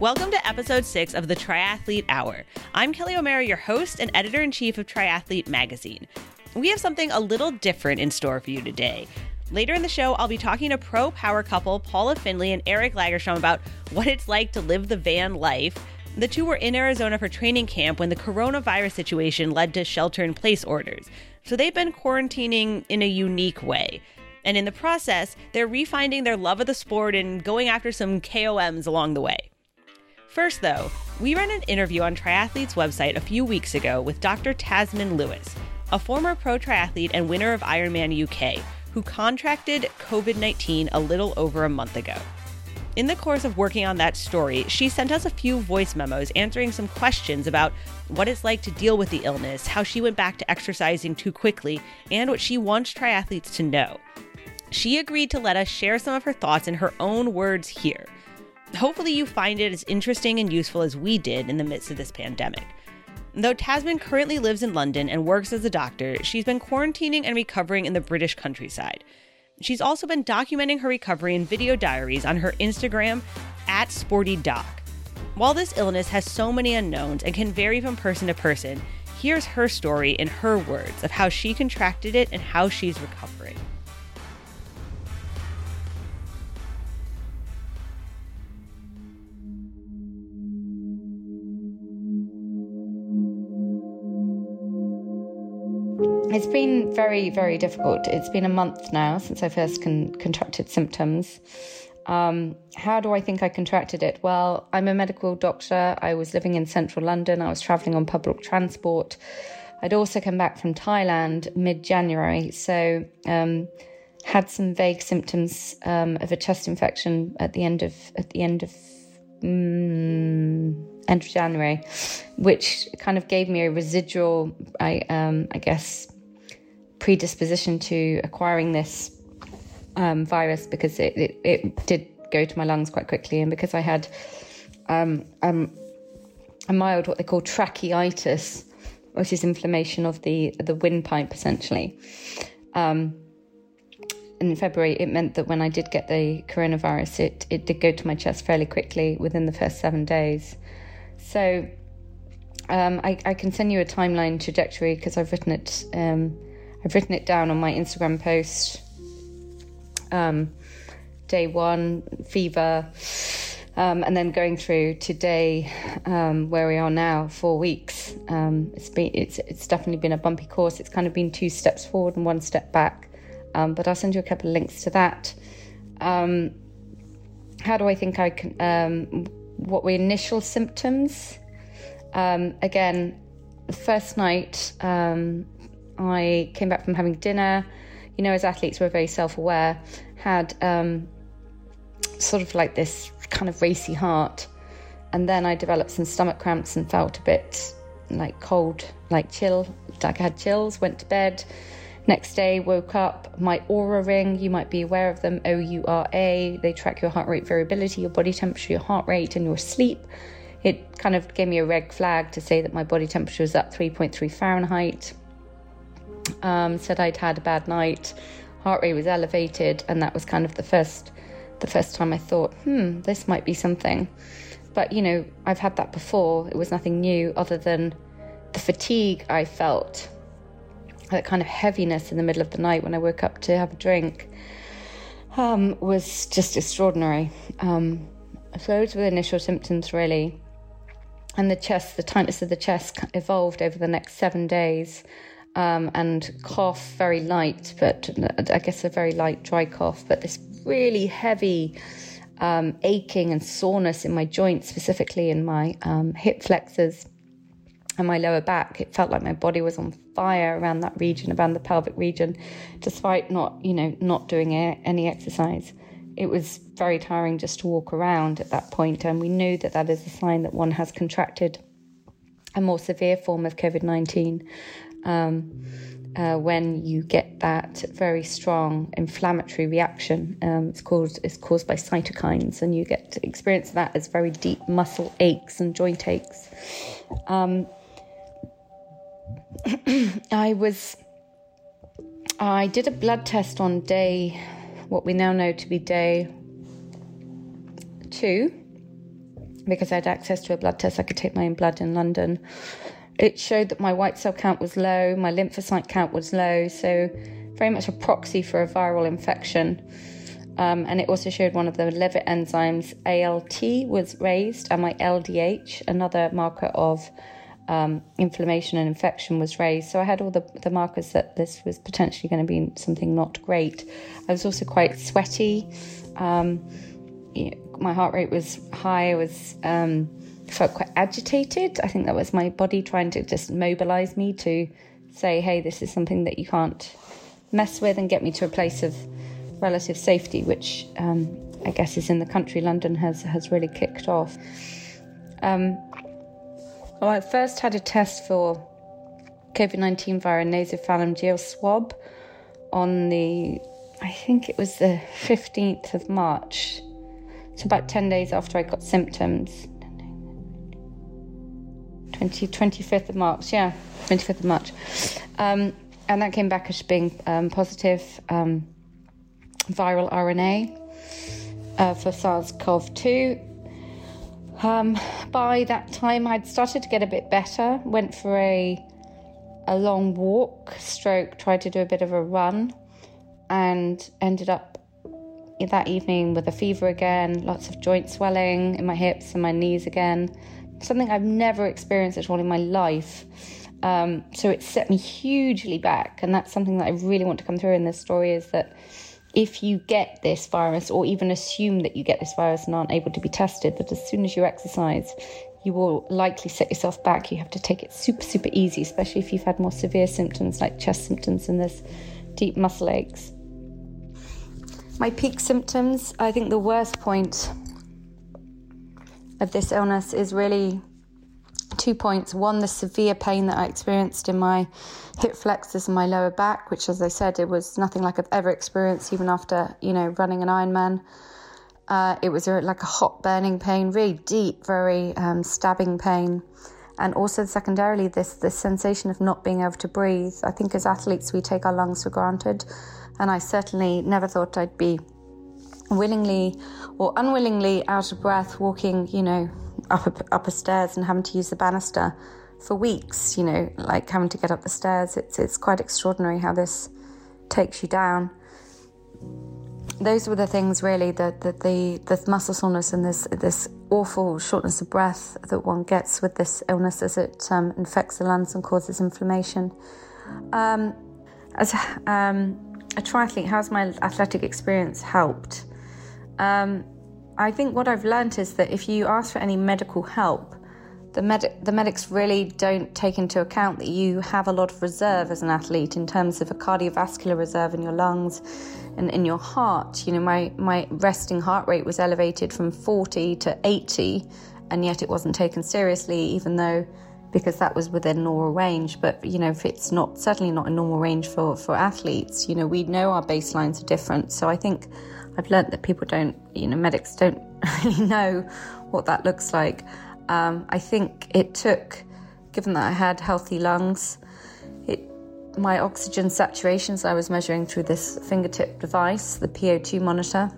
Welcome to episode six of the Triathlete Hour. I'm Kelly O'Mara, your host and editor in chief of Triathlete Magazine. We have something a little different in store for you today. Later in the show, I'll be talking to pro power couple Paula Findlay and Eric Lagerstrom about what it's like to live the van life. The two were in Arizona for training camp when the coronavirus situation led to shelter in place orders. So they've been quarantining in a unique way. And in the process, they're refinding their love of the sport and going after some KOMs along the way. First, though, we ran an interview on Triathlete's website a few weeks ago with Dr. Tamsin Lewis, a former pro triathlete and winner of Ironman UK, who contracted COVID 19 a little over a month ago. In the course of working on that story, she sent us a few voice memos answering some questions about what it's like to deal with the illness, how she went back to exercising too quickly, and what she wants triathletes to know. She agreed to let us share some of her thoughts in her own words here. Hopefully, you find it as interesting and useful as we did in the midst of this pandemic. Though Tamsin currently lives in London and works as a doctor, she's been quarantining and recovering in the British countryside. She's also been documenting her recovery in video diaries on her Instagram at SportyDoc. While this illness has so many unknowns and can vary from person to person, here's her story in her words of how she contracted it and how she's recovering. It's been very, very difficult. It's been a month now since I first con- contracted symptoms. Um, how do I think I contracted it? Well, I'm a medical doctor. I was living in central London. I was traveling on public transport. I'd also come back from Thailand mid January. So, um, had some vague symptoms um, of a chest infection at the end of at the end of mm, end of January, which kind of gave me a residual, I um, I guess, predisposition to acquiring this um, virus because it, it, it, did go to my lungs quite quickly, and because I had um, um, a mild what they call tracheitis, which is inflammation of the the windpipe essentially. Um, in February, it meant that when I did get the coronavirus, it, it did go to my chest fairly quickly within the first seven days. So um, I, I, can send you a timeline trajectory because I've written it. Um, I've written it down on my Instagram post. Um, day one, fever, um, and then going through today, um, where we are now, four weeks. Um, it's been it's it's definitely been a bumpy course. It's kind of been two steps forward and one step back. Um, but I'll send you a couple of links to that. Um, how do I think I can? what were initial symptoms? again, the first night I came back from having dinner. You know, as athletes, we're very self aware, had um, sort of like this kind of racy heart. And then I developed some stomach cramps and felt a bit like cold, like chill, like I had chills, went to bed. Next day, woke up, my Oura ring, you might be aware of them, O U R A. They track your heart rate variability, your body temperature, your heart rate, and your sleep. It kind of gave me a red flag to say that my body temperature was up 3.3 Fahrenheit um, said I'd had a bad night, heart rate was elevated, and that was kind of the first the first time I thought, hmm, this might be something. But you know, I've had that before. It was nothing new other than the fatigue I felt, that kind of heaviness in the middle of the night when I woke up to have a drink, um, was just extraordinary. Um, so those were the initial symptoms, really. And the chest, the tightness of the chest evolved over the next seven days um, and cough, very light, but I guess a very light dry cough, but this really heavy um, aching and soreness in my joints, specifically in my um, hip flexors and my lower back. It felt like my body was on fire around that region, around the pelvic region, despite not, you know, not doing any exercise. It was very tiring just to walk around at that point, and we knew that that is a sign that one has contracted a more severe form of COVID 19 um, uh, when you get that very strong inflammatory reaction. Um, it's caused it's caused by cytokines, and you get to experience that as very deep muscle aches and joint aches. Um, I was I did a blood test on day what we now know to be day two because I had access to a blood test. I could take my own blood in London. It showed that my white cell count was low, my lymphocyte count was low, so very much a proxy for a viral infection. Um, and it also showed one of the liver enzymes, ALT, was raised, and my LDH, another marker of um, inflammation and infection, was raised. So I had all the, the markers that this was potentially going to be something not great. I was also quite sweaty. Um, my heart rate was high. I was um, felt quite agitated. I think that was my body trying to just mobilize me to say, "Hey, this is something that you can't mess with," and get me to a place of relative safety, which um, I guess is in the country London has has really kicked off. Um, well, I first had a test for COVID nineteen via a nasopharyngeal swab on the, I think it was the fifteenth of March, so about ten days after I got symptoms. 20, 25th of March, yeah, 25th of March. Um, and that came back as being um, positive. Um, viral RNA uh, for SARS CoV 2. Um, by that time, I'd started to get a bit better, went for a, a long walk, stroke, tried to do a bit of a run, and ended up that evening with a fever again, lots of joint swelling in my hips and my knees again. Something I've never experienced at all in my life. Um, so it set me hugely back, and that's something that I really want to come through in this story is that if you get this virus or even assume that you get this virus and aren't able to be tested, that as soon as you exercise, you will likely set yourself back. You have to take it super, super easy, especially if you've had more severe symptoms like chest symptoms and this deep muscle aches. My peak symptoms, I think the worst point of this illness is really two points. One, the severe pain that I experienced in my hip flexors and my lower back, which, as I said, it was nothing like I've ever experienced, even after you know running an Ironman. Uh, it was a, like a hot burning pain, really deep, very um, stabbing pain, and also secondarily this this sensation of not being able to breathe. I think as athletes we take our lungs for granted, and I certainly never thought I'd be willingly or unwillingly out of breath walking, you know, up up a stairs and having to use the banister for weeks, you know, like having to get up the stairs. It's, it's quite extraordinary how this takes you down. Those were the things really that the, the, the muscle soreness and this this awful shortness of breath that one gets with this illness as it um, infects the lungs and causes inflammation. Um, as um, a triathlete, how's my athletic experience helped? Um, I think what I've learned is that if you ask for any medical help, the, med- the medics really don't take into account that you have a lot of reserve as an athlete in terms of a cardiovascular reserve in your lungs and in your heart. You know, my, my resting heart rate was elevated from 40 to 80, and yet it wasn't taken seriously, even though because that was within normal range. But you know, if it's not certainly not a normal range for for athletes, you know, we know our baselines are different. So I think I've learned that people don't, you know, medics don't really know what that looks like. Um, I think it took, given that I had healthy lungs, it, my oxygen saturations I was measuring through this fingertip device, the PO2 monitor,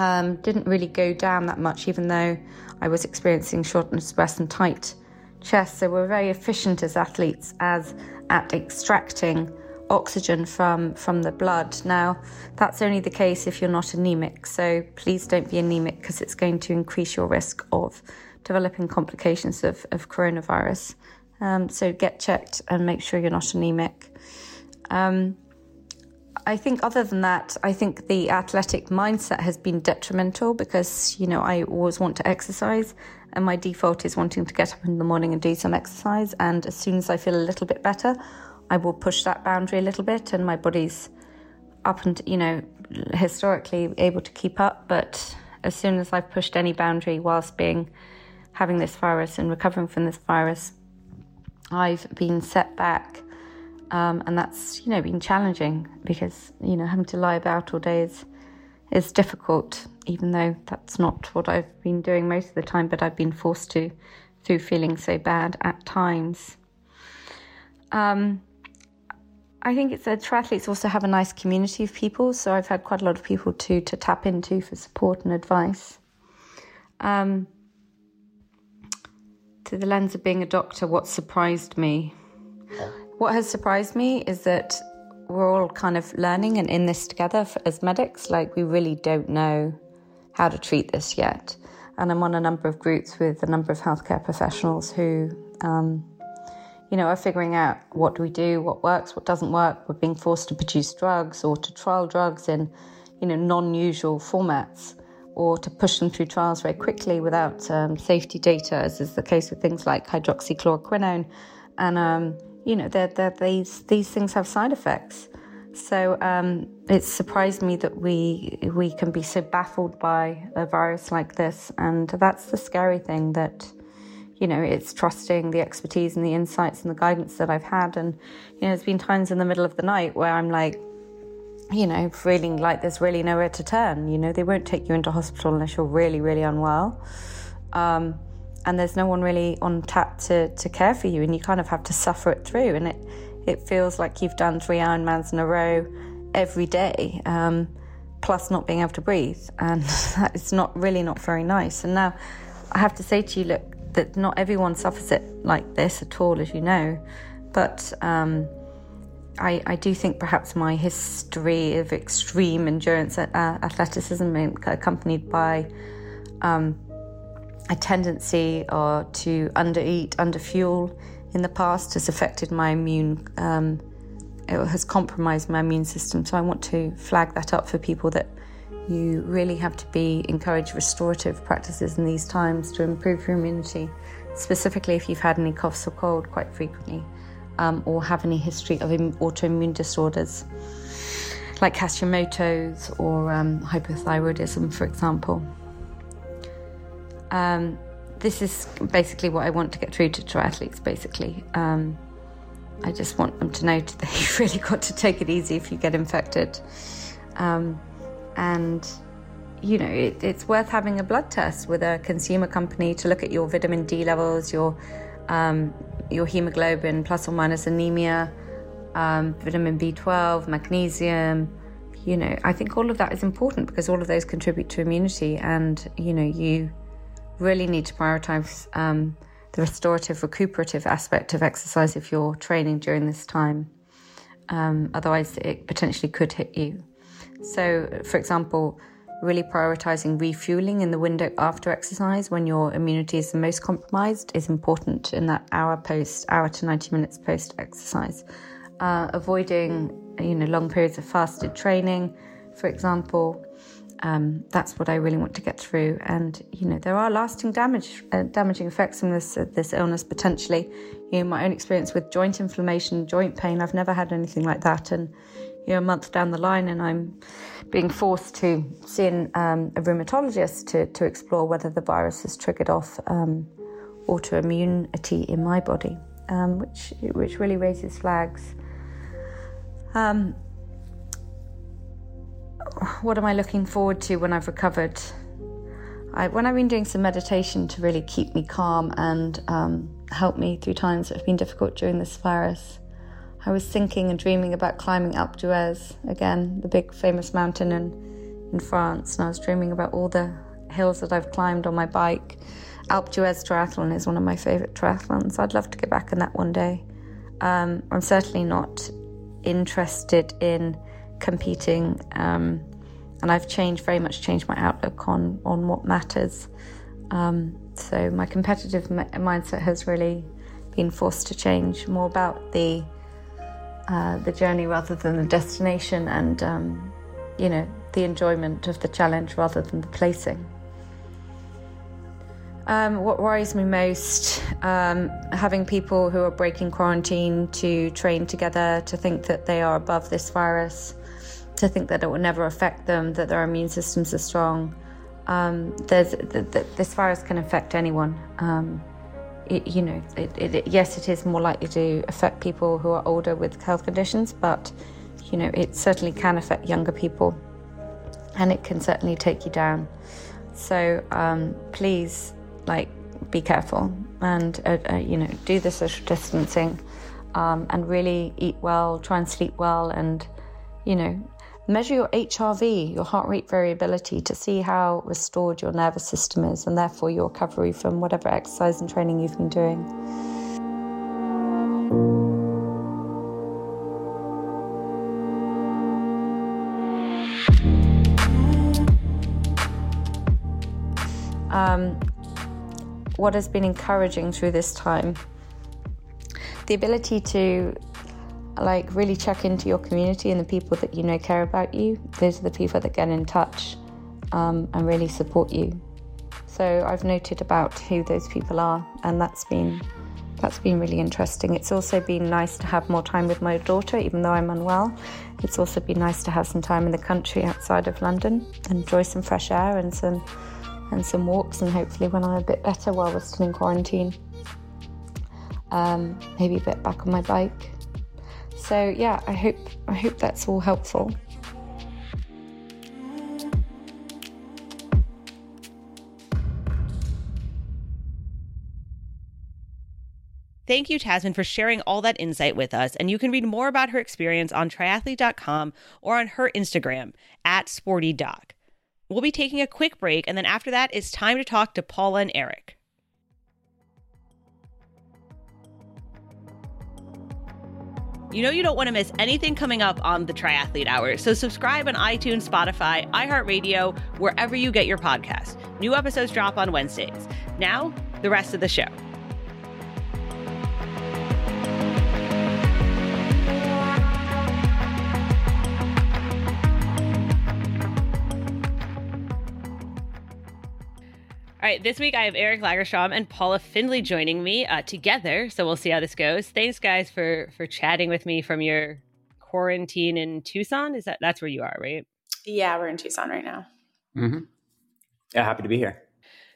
um, didn't really go down that much, even though I was experiencing shortness of breath and tight chest. So we're very efficient as athletes as at extracting oxygen from from the blood. Now, that's only the case if you're not anemic. So please don't be anemic because it's going to increase your risk of developing complications of, of coronavirus. Um, so get checked and make sure you're not anemic. Um, I think, other than that, I think the athletic mindset has been detrimental because, you know, I always want to exercise and my default is wanting to get up in the morning and do some exercise. And as soon as I feel a little bit better, I will push that boundary a little bit and my body's up and, you know, historically able to keep up. But as soon as I've pushed any boundary whilst being having this virus and recovering from this virus, I've been set back. Um, and that's, you know, been challenging because, you know, having to lie about all day is, is difficult, even though that's not what I've been doing most of the time, but I've been forced to through feeling so bad at times. Um, I think it's a triathletes also have a nice community of people, so I've had quite a lot of people to to tap into for support and advice. Um, through the lens of being a doctor, what surprised me? What has surprised me is that we're all kind of learning and in this together as medics. Like, we really don't know how to treat this yet. And I'm on a number of groups with a number of healthcare professionals who, um, you know, are figuring out what do we do, what works, what doesn't work. We're being forced to produce drugs or to trial drugs in, you know, non-usual formats or to push them through trials very quickly without um, safety data, as is the case with things like hydroxychloroquine. And, um, you know, they're, they're, these, these things have side effects. So um, it surprised me that we we can be so baffled by a virus like this, and that's the scary thing. That you know, it's trusting the expertise and the insights and the guidance that I've had. And you know, there's been times in the middle of the night where I'm like, you know, feeling like there's really nowhere to turn. You know, they won't take you into hospital unless you're really, really unwell. Um, and there's no one really on tap to, to care for you, and you kind of have to suffer it through. And it, it feels like you've done three Ironmans in a row every day, um, plus not being able to breathe. And it's not really not very nice. And now I have to say to you, look, that not everyone suffers it like this at all, as you know. But um, I, I, do think perhaps my history of extreme endurance uh, athleticism, accompanied by um, a tendency or to undereat, underfuel in the past, has affected my immune. Um, it has compromised my immune system. So I want to flag that up for people that you really have to be encourage restorative practices in these times to improve your immunity, specifically if you've had any coughs or cold quite frequently um, or have any history of autoimmune disorders like Hashimoto's or um, hypothyroidism, for example. Um, this is basically what I want to get through to triathletes, basically. Um, I just want them to know that you've really got to take it easy if you get infected. Um, and, you know, it, it's worth having a blood test with a consumer company to look at your vitamin D levels, your um, your hemoglobin, plus or minus anemia, um, vitamin B12, magnesium. You know, I think all of that is important because all of those contribute to immunity, and you know, you really need to prioritize um, the restorative, recuperative aspect of exercise if you're training during this time. Um, otherwise, it potentially could hit you. So, for example, really prioritizing refueling in the window after exercise when your immunity is the most compromised is important in that hour post, hour to 90 minutes post exercise. Uh, avoiding, you know, long periods of fasted training, for example, um, that's what I really want to get through. And you know, there are lasting damage, uh, damaging effects from this uh, this illness potentially. You know, my own experience with joint inflammation, joint pain. I've never had anything like that, and you know, a month down the line, and I'm being forced to see um, a rheumatologist to, to explore whether the virus has triggered off um, autoimmunity in my body, um, which which really raises flags. Um, what am I looking forward to when I've recovered? I, when I've been doing some meditation to really keep me calm and um, help me through times that have been difficult during this virus. I was thinking and dreaming about climbing Alpe d'Huez again, the big famous mountain in, in France. And I was dreaming about all the hills that I've climbed on my bike. Alpe d'Huez triathlon is one of my favorite triathlons. I'd love to get back in that one day. Um, I'm certainly not interested in competing, um, and I've changed very much changed my outlook on on what matters. Um, so my competitive mindset has really been forced to change more about the uh, the journey rather than the destination, and um, you know the enjoyment of the challenge rather than the placing. Um, what worries me most, um, having people who are breaking quarantine to train together, to think that they are above this virus, to think that it will never affect them, that their immune systems are strong. Um, there's, this virus can affect anyone. It, you know, it, it, yes, it is more likely to affect people who are older with health conditions, but you know, it certainly can affect younger people, and it can certainly take you down. So um, please, like, be careful and uh, uh, you know, do the social distancing, um, and really eat well, try and sleep well, and you know, measure your HRV, your heart rate variability, to see how restored your nervous system is and therefore your recovery from whatever exercise and training you've been doing. Um, what has been encouraging through this time? The ability to like really check into your community and the people that you know care about you. Those are the people that get in touch um, and really support you. So I've noted about who those people are, and that's been that's been really interesting. It's also been nice to have more time with my daughter, even though I'm unwell. It's also been nice to have some time in the country outside of London, enjoy some fresh air and some and some walks, and hopefully when I'm a bit better while we're still in quarantine, um, maybe a bit back on my bike so yeah, I hope I hope that's all helpful. Thank you, Tamsin, for sharing all that insight with us. And you can read more about her experience on triathlete.com or on her Instagram at sportydoc. We'll be taking a quick break, and then after that, it's time to talk to Paula and Eric. You know you don't want to miss anything coming up on the Triathlete Hour, so subscribe on iTunes, Spotify, iHeartRadio, wherever you get your podcast. New episodes drop on Wednesdays. Now, the rest of the show. All right, this week I have Eric Lagerstrom and Paula Findlay joining me uh, together. So we'll see how this goes. Thanks, guys, for for chatting with me from your quarantine in Tucson. Is that that's where you are, right? Yeah, we're in Tucson right now. Mm-hmm. Yeah, happy to be here.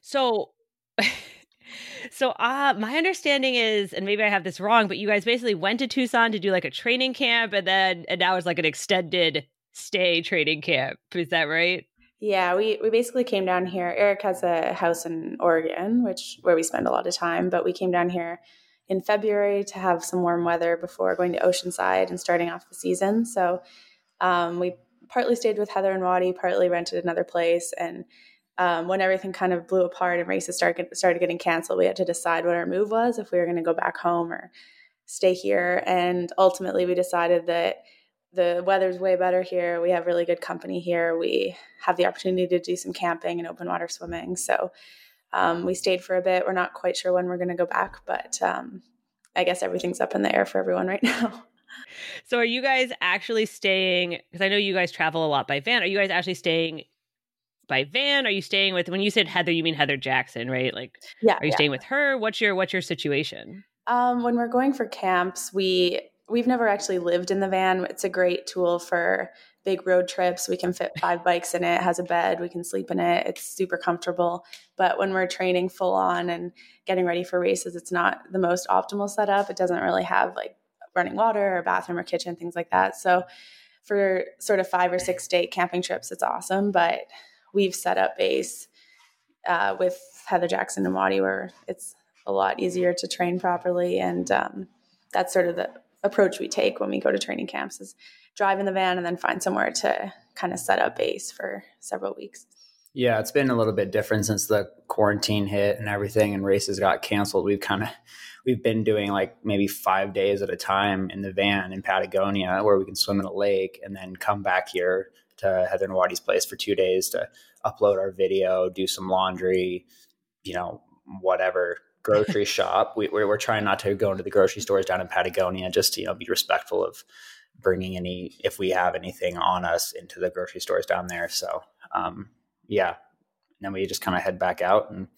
So, so uh, my understanding is, and maybe I have this wrong, but you guys basically went to Tucson to do like a training camp, and then and now it's like an extended stay training camp. Is that right? Yeah, we, we basically came down here. Eric has a house in Oregon, which where we spend a lot of time, but we came down here in February to have some warm weather before going to Oceanside and starting off the season. So um, we partly stayed with Heather and Wattie, partly rented another place. And um, when everything kind of blew apart and races started, started getting canceled, we had to decide what our move was if we were going to go back home or stay here. And ultimately, we decided that the weather's way better here. We have really good company here. We have the opportunity to do some camping and open water swimming. So um, we stayed for a bit. We're not quite sure when we're going to go back, but um, I guess everything's up in the air for everyone right now. So are you guys actually staying? Because I know you guys travel a lot by van. Are you guys actually staying by van? Are you staying with? When you said Heather, you mean Heather Jackson, right? Like, yeah. Are you yeah. staying with her? What's your What's your situation? Um, when we're going for camps, we we've never actually lived in the van. It's a great tool for big road trips. We can fit five bikes in it, it has a bed, we can sleep in it. It's super comfortable. But when we're training full on and getting ready for races, it's not the most optimal setup. It doesn't really have like running water or bathroom or kitchen, things like that. So for sort of five or six day camping trips, it's awesome. But we've set up base uh, with Heather Jackson and Wattie where it's a lot easier to train properly. And um, that's sort of the approach we take when we go to training camps is drive in the van and then find somewhere to kind of set up base for several weeks. Yeah, it's been a little bit different since the quarantine hit and everything and races got canceled. We've kind of we've been doing like maybe 5 days at a time in the van in Patagonia where we can swim in a lake and then come back here to Heather and Wattie's place for 2 days to upload our video, do some laundry, you know, whatever grocery shop. We, we're, we're trying not to go into the grocery stores down in Patagonia, just to, you know, be respectful of bringing any, if we have anything on us into the grocery stores down there. So, um, yeah. And then we just kind of head back out and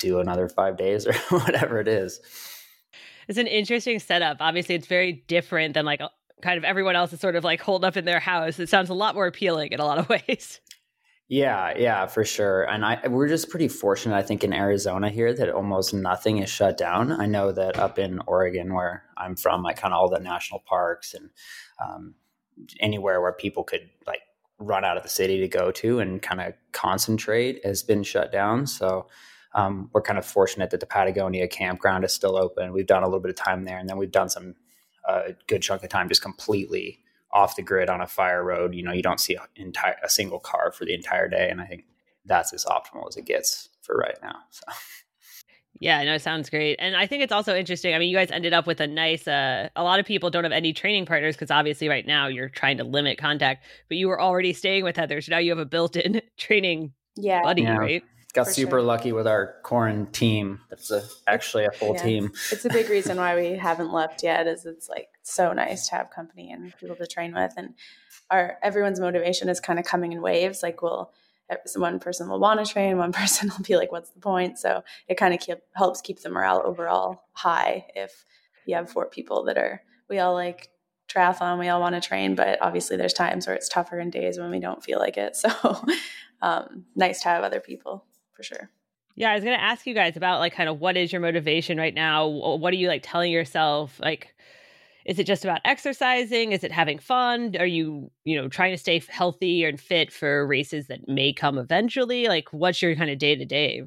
do another five days or whatever it is. It's an interesting setup. Obviously, it's very different than like kind of everyone else is sort of like holed up in their house. It sounds a lot more appealing in a lot of ways. Yeah, yeah, for sure. And I we're just pretty fortunate, I think, in Arizona here that almost nothing is shut down. I know that up in Oregon, where I'm from, like kind of all the national parks and um, anywhere where people could like run out of the city to go to and kind of concentrate has been shut down. So um, we're kind of fortunate that the Patagonia campground is still open. We've done a little bit of time there, and then we've done some a uh, good chunk of time just completely off the grid on a fire road, you know, you don't see a, entire, a single car for the entire day. And I think that's as optimal as it gets for right now. So. Yeah, no, it sounds great. And I think it's also interesting. I mean, you guys ended up with a nice uh a lot of people don't have any training partners because obviously right now you're trying to limit contact, but you were already staying with Heather. So now you have a built-in training yeah. buddy, yeah. right? Got super sure. lucky with our quarantine team. That's a, actually a full yeah. team. It's a big reason why we haven't left yet is it's like so nice to have company and people to train with and our everyone's motivation is kind of coming in waves. Like we'll one person will want to train, one person will be like, "What's the point?" So it kind of keep, helps keep the morale overall high if you have four people that are we all like triathlon, we all want to train, but obviously there's times where it's tougher in days when we don't feel like it. So um, nice to have other people for sure. Yeah, I was going to ask you guys about like kind of what is your motivation right now? What are you like telling yourself? Like is it just about exercising? Is it having fun? Are you you know trying to stay healthy and fit for races that may come eventually? Like what's your kind of day to day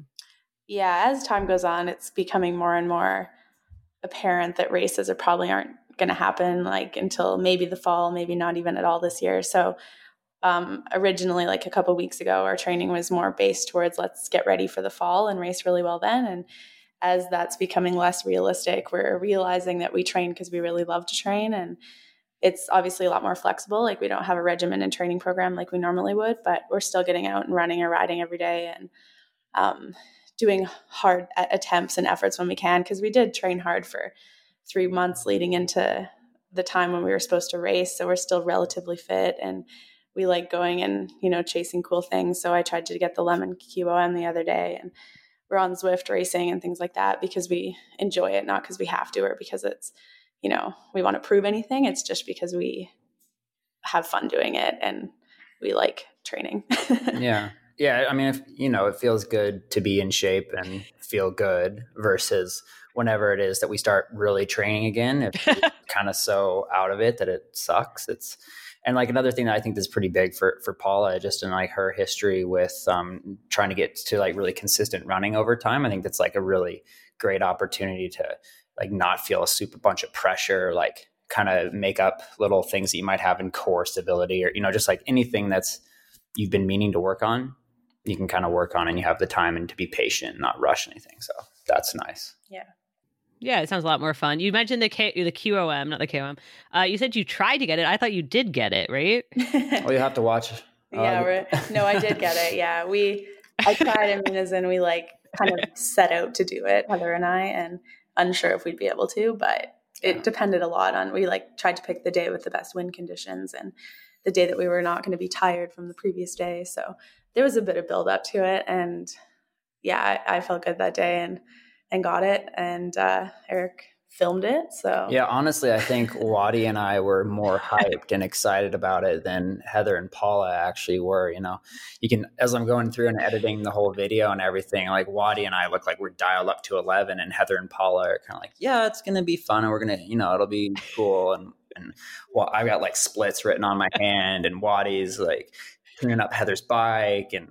yeah as time goes on it's becoming more and more apparent that races are probably aren't going to happen like until maybe the fall maybe not even at all this year. So um, originally like a couple weeks ago our training was more based towards let's get ready for the fall and race really well then and as that's becoming less realistic, we're realizing that we train because we really love to train and it's obviously a lot more flexible. Like we don't have a regimen and training program like we normally would, but we're still getting out and running or riding every day and um, doing hard attempts and efforts when we can because we did train hard for three months leading into the time when we were supposed to race. So we're still relatively fit and we like going and you know chasing cool things. So I tried to get the Lemmon QOM the other day and we're on Zwift racing and things like that because we enjoy it, not because we have to or because it's, you know, we want to prove anything. It's just because we have fun doing it and we like training. yeah. Yeah. I mean, if, you know, it feels good to be in shape and feel good versus whenever it is that we start really training again, if kind of so out of it that it sucks. It's, and like another thing that I think is pretty big for for Paula, just in like her history with um, trying to get to like really consistent running over time. I think that's like a really great opportunity to like not feel a super bunch of pressure, like kind of make up little things that you might have in core stability or you know just like anything that's you've been meaning to work on you can kind of work on and you have the time and to be patient not rush anything so that's nice yeah yeah, it sounds a lot more fun. You mentioned the K, the QOM, not the KOM. Uh, you said you tried to get it. I thought you did get it, right? well, you have to watch. yeah, uh, no, I did get it. Yeah, we I tried and and we like kind of set out to do it, Heather and I, and unsure if we'd be able to, but it depended a lot on we like tried to pick the day with the best wind conditions and the day that we were not going to be tired from the previous day. So there was a bit of build up to it, and yeah, I, I felt good that day and and got it. And uh, Eric filmed it. So yeah, honestly, I think Wattie and I were more hyped and excited about it than Heather and Paula actually were. You know, you can as I'm going through and editing the whole video and everything, like Wattie and I look like we're dialed up to eleven, and Heather and Paula are kind of like, yeah, it's gonna be fun, and we're gonna, you know, it'll be cool. And and well, I've got like splits written on my hand, and Wattie's like tuning up Heather's bike and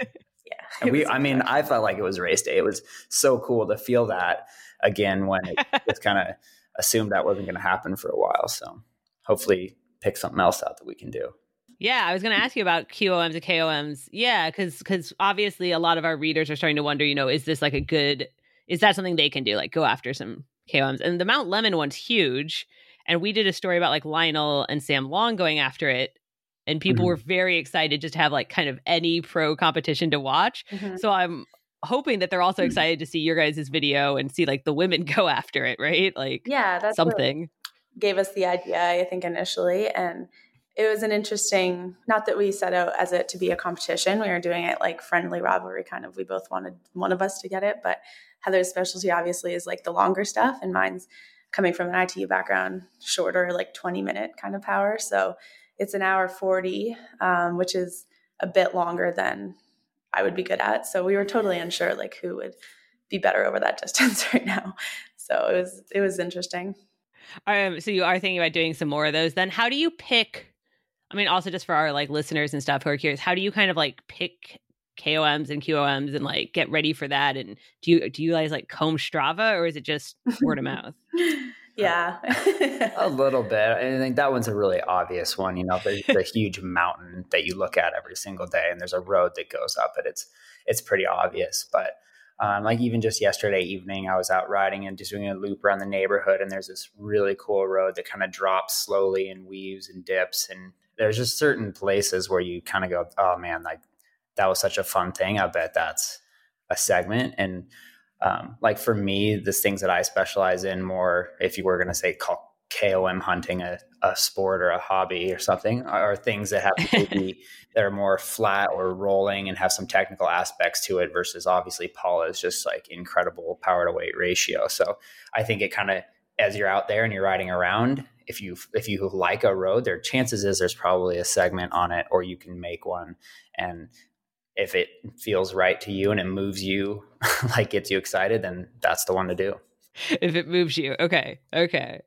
And we, I mean, I felt like it was race day. It was so cool to feel that again when it was kind of assumed that wasn't going to happen for a while. So hopefully pick something else out that we can do. Yeah, I was going to ask you about QOMs and KOMs. Yeah, because because obviously a lot of our readers are starting to wonder, you know, is this like a good? Is that something they can do? Like go after some KOMs, and the Mount Lemmon one's huge. And we did a story about like Lionel and Sam Long going after it and people mm-hmm. were very excited just to have like kind of any pro competition to watch. Mm-hmm. So I'm hoping that they're also mm-hmm. excited to see your guys' video and see like the women go after it, right? Like yeah, that's something gave us the idea I think initially and it was an interesting not that we set out as it to be a competition we were doing it like friendly rivalry kind of we both wanted one of us to get it but heather's specialty obviously is like the longer stuff and mine's coming from an itu background shorter like 20 minute kind of power so it's an hour 40, um, which is a bit longer than I would be good at. So we were totally unsure like who would be better over that distance right now. So it was it was interesting. Um, so you are thinking about doing some more of those. Then how do you pick? I mean, also just for our like listeners and stuff who are curious, how do you kind of like pick KOMs and QOMs and like get ready for that? And do you do you guys like comb Strava or is it just word of mouth? Yeah. a little bit. I think that one's a really obvious one. You know, there's a huge mountain that you look at every single day, and there's a road that goes up it. It's it's pretty obvious. But um, like even just yesterday evening, I was out riding and just doing a loop around the neighborhood, and there's this really cool road that kind of drops slowly and weaves and dips, and there's just certain places where you kind of go, oh man, like that was such a fun thing. I bet that's a segment and um, like for me, the things that I specialize in more, if you were going to say call KOM hunting a, a sport or a hobby or something, are things that have to be that are more flat or rolling and have some technical aspects to it. Versus obviously, Paula is just like incredible power to weight ratio. So I think it kind of as you're out there and you're riding around, if you if you like a road, there chances is there's probably a segment on it, or you can make one. And if it feels right to you and it moves you, like gets you excited, then that's the one to do. If it moves you. Okay. Okay.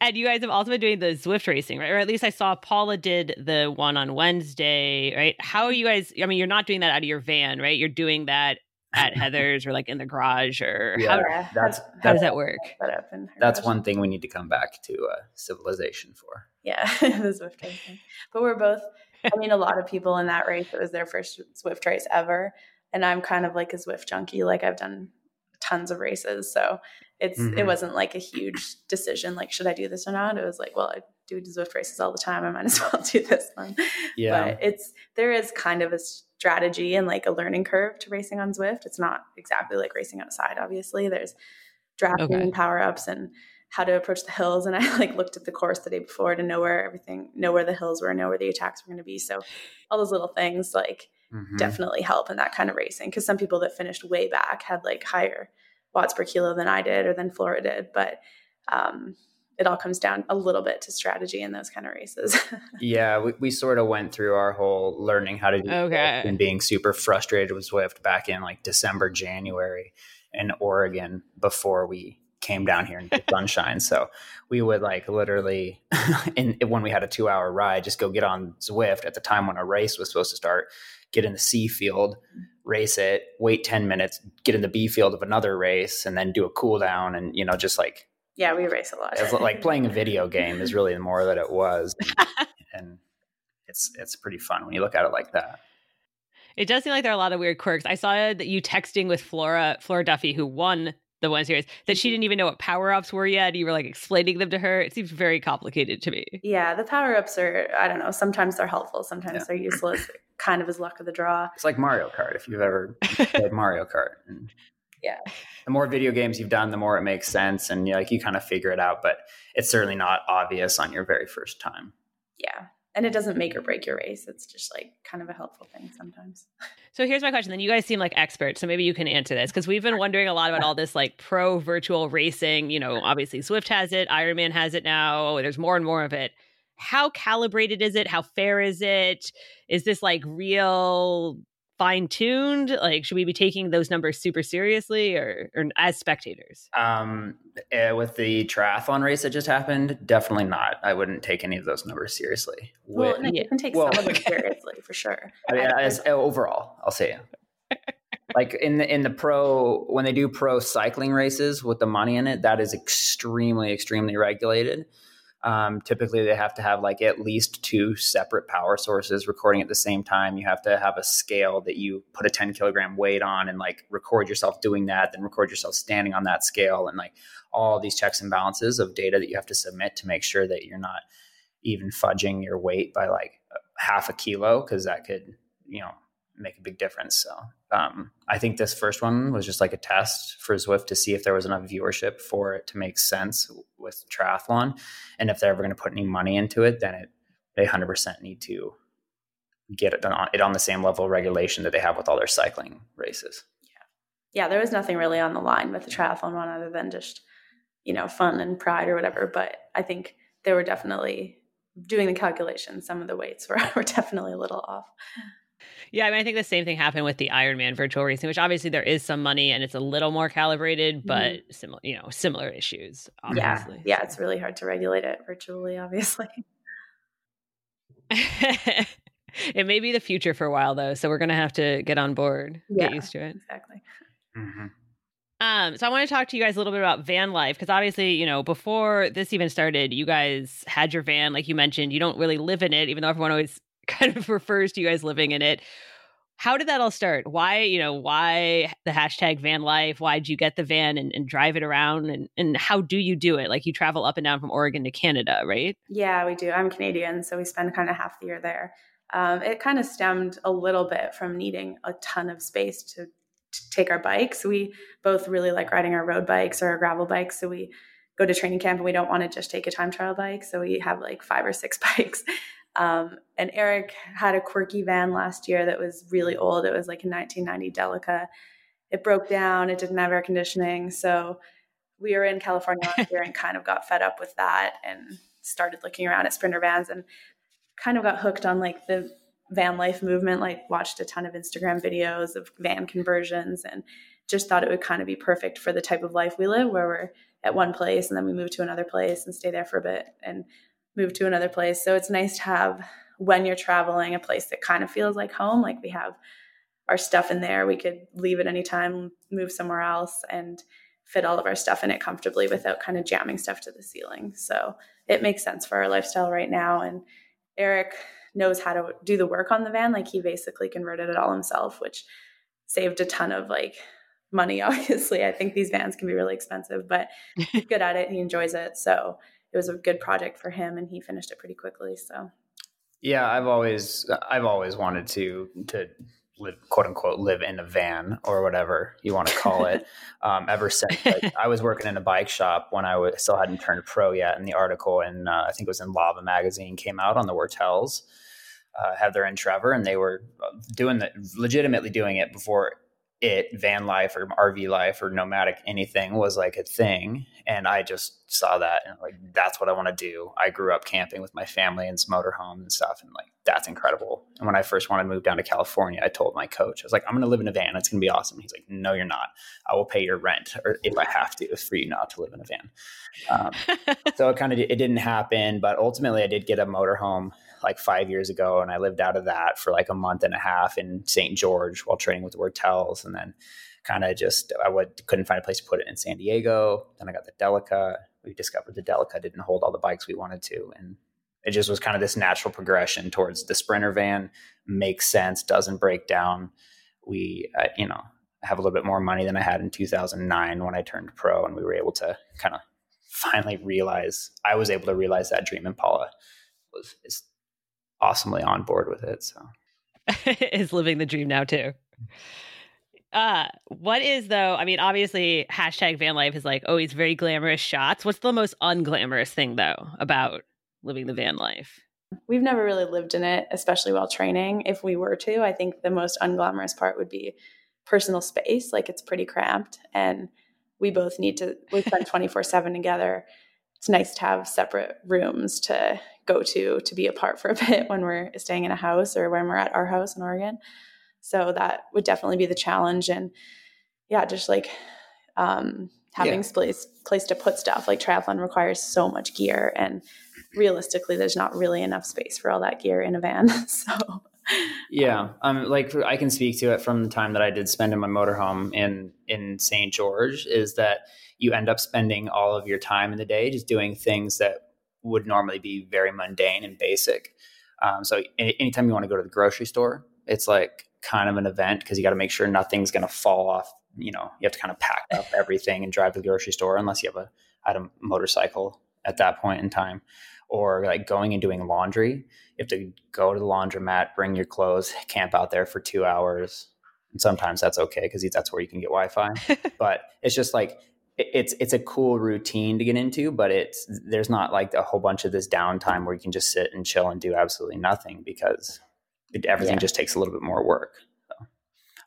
And you guys have also been doing the Zwift racing, right? Or at least I saw Paula did the one on Wednesday, right? How are you guys? I mean, you're not doing that out of your van, right? You're doing that at Heather's or like in the garage or yeah, how, that's, that's, how does that work? That's one thing we need to come back to uh, civilization for. Yeah, the Zwift racing. But we're both I mean, a lot of people in that race, it was their first Zwift race ever. And I'm kind of like a Zwift junkie. Like I've done tons of races. So it's mm-hmm. it wasn't like a huge decision, like, should I do this or not? It was like, well, I do Zwift races all the time. I might as well do this one. Yeah. But it's there is kind of a strategy and like a learning curve to racing on Zwift. It's not exactly like racing outside, obviously. There's drafting okay. power ups and how to approach the hills and I like looked at the course the day before to know where everything know where the hills were know where the attacks were going to be so all those little things like mm-hmm. definitely help in that kind of racing because some people that finished way back had like higher watts per kilo than I did or than Flora did but um, it all comes down a little bit to strategy in those kind of races. yeah, we, we sort of went through our whole learning how to do okay. and being super frustrated with Zwift back in like December, January in Oregon before we came down here in the sunshine. So we would like literally, in, when we had a two hour ride, just go get on Zwift at the time when a race was supposed to start, get in the C field, race it, wait 10 minutes, get in the B field of another race, and then do a cool down. And, you know, just like, yeah, we race a lot. It's like playing a video game is really the more that it was. and it's, it's pretty fun when you look at it like that. It does seem like there are a lot of weird quirks. I saw that you texting with Flora, Flora Duffy, who won the one series that she mm-hmm. didn't even know what power ups were yet. You were like explaining them to her. It seems very complicated to me. Yeah, the power ups are I don't know. Sometimes they're helpful. Sometimes yeah. they're useless. kind of as luck of the draw. It's like Mario Kart. If you've ever played Mario Kart. And yeah. The more video games you've done, the more it makes sense, and you know, like you kind of figure it out. But it's certainly not obvious on your very first time. Yeah and it doesn't make or break your race. It's just like kind of a helpful thing sometimes. So here's my question. Then you guys seem like experts, so maybe you can answer this because we've been wondering a lot about all this like pro virtual racing. You know, obviously Zwift has it, Ironman has it now. There's more and more of it. How calibrated is it? How fair is it? Is this like real fine tuned? Like, should we be taking those numbers super seriously or, or as spectators? Um, uh, with the triathlon race that just happened, definitely not. I wouldn't take any of those numbers seriously. Well, with, no, you can take well, some of them seriously for sure. I mean, as, overall, I'll say. like in the in the pro when they do pro cycling races with the money in it, that is extremely extremely regulated. Um, typically, they have to have like at least two separate power sources recording at the same time. You have to have a scale that you put a 10 kilogram weight on and like record yourself doing that, then record yourself standing on that scale, and like all these checks and balances of data that you have to submit to make sure that you're not even fudging your weight by like half a kilo because that could, you know, make a big difference. So um, I think this first one was just like a test for Zwift to see if there was enough viewership for it to make sense with triathlon, and if they're ever going to put any money into it, then it they hundred percent need to get it on, it on the same level of regulation that they have with all their cycling races. Yeah, yeah, there was nothing really on the line with the triathlon one other than just you know fun and pride or whatever. But I think they were definitely doing the calculations. Some of the weights were, were definitely a little off. Yeah, I mean, I think the same thing happened with the Ironman virtual racing, which obviously there is some money and it's a little more calibrated, but mm-hmm. similar, you know, similar issues. Obviously. Yeah, yeah, it's really hard to regulate it virtually, obviously. it may be the future for a while though, so we're gonna have to get on board, yeah, get used to it. Exactly. Mm-hmm. Um, so I want to talk to you guys a little bit about van life because obviously, you know, before this even started, you guys had your van, like you mentioned. You don't really live in it, even though everyone always kind of refers to you guys living in it. How did that all start? Why, you know, why the hashtag van life? Why did you get the van and, and drive it around? And, and how do you do it? Like you travel up and down from Oregon to Canada, right? Yeah, we do. I'm Canadian, so we spend kind of half the year there. Um, it kind of stemmed a little bit from needing a ton of space to take our bikes. We both really like riding our road bikes or our gravel bikes. So we go to training camp and we don't want to just take a time trial bike. So we have like five or six bikes. Um, and Eric had a quirky van last year that was really old. It was like a 1990 Delica. It broke down. It didn't have air conditioning. So we were in California last year and kind of got fed up with that and started looking around at sprinter vans and kind of got hooked on like the van life movement, like watched a ton of Instagram videos of van conversions and just thought it would kind of be perfect for the type of life we live where we're at one place and then we move to another place and stay there for a bit and move to another place. So it's nice to have when you're traveling a place that kind of feels like home, like we have our stuff in there. We could leave at any time, move somewhere else and fit all of our stuff in it comfortably without kind of jamming stuff to the ceiling. So it makes sense for our lifestyle right now and Eric knows how to do the work on the van. Like he basically converted it all himself, which saved a ton of like money. Obviously, I think these vans can be really expensive, but he's good at it. He enjoys it. So it was a good project for him and he finished it pretty quickly. So yeah, I've always I've always wanted to to live quote unquote live in a van or whatever you want to call it um, ever since like, i was working in a bike shop when i was, still hadn't turned pro yet and the article in uh, i think it was in lava magazine came out on the Wurteles uh, heather and trevor and they were uh, doing the legitimately doing it before it van life or rv life or nomadic anything was like a thing and I just saw that and like that's what I want to do. I grew up camping with my family in motorhome and stuff, and like that's incredible. And when I first wanted to move down to California, I told my coach, I was like, I'm going to live in a van. It's going to be awesome. He's like, No, you're not. I will pay your rent, or if I have to, for you not to live in a van. Um, so it kind of it didn't happen, but ultimately I did get a motorhome like five years ago, and I lived out of that for like a month and a half in St. George while training with the Wurteles, and then kind of just I would couldn't find a place to put it in San Diego. Then I got the Delica. We discovered the Delica didn't hold all the bikes we wanted to, and it just was kind of this natural progression towards the Sprinter van. Makes sense, doesn't break down. We, uh, you know, have a little bit more money than I had in 2009 when I turned pro, and we were able to kind of finally realize I was able to realize that dream. Impala was is awesomely on board with it. So is living the dream now too. Uh, what is though? I mean, obviously, hashtag van life is like always very glamorous shots. What's the most unglamorous thing though about living the van life? We've never really lived in it, especially while training. If we were to, I think the most unglamorous part would be personal space. Like it's pretty cramped, and we both need to. We spend twenty four seven together. It's nice to have separate rooms to go to to be apart for a bit when we're staying in a house or when we're at our house in Oregon. So that would definitely be the challenge. And yeah, just like um, having yeah. place place to put stuff. Like triathlon requires so much gear, and realistically, there's not really enough space for all that gear in a van. so yeah, um, like I can speak to it from the time that I did spend in my motorhome in in St. George. Is that you end up spending all of your time in the day just doing things that would normally be very mundane and basic. Um, so anytime you want to go to the grocery store, it's like kind of an event because you got to make sure nothing's going to fall off. You know, you have to kind of pack up everything and drive to the grocery store unless you have a had a motorcycle at that point in time, or like going and doing laundry. You have to go to the laundromat, bring your clothes, camp out there for two hours, and sometimes that's okay because that's where you can get Wi-Fi. but it's just like it's it's a cool routine to get into, but it's there's not like a whole bunch of this downtime where you can just sit and chill and do absolutely nothing because it, everything yeah. just takes a little bit more work. So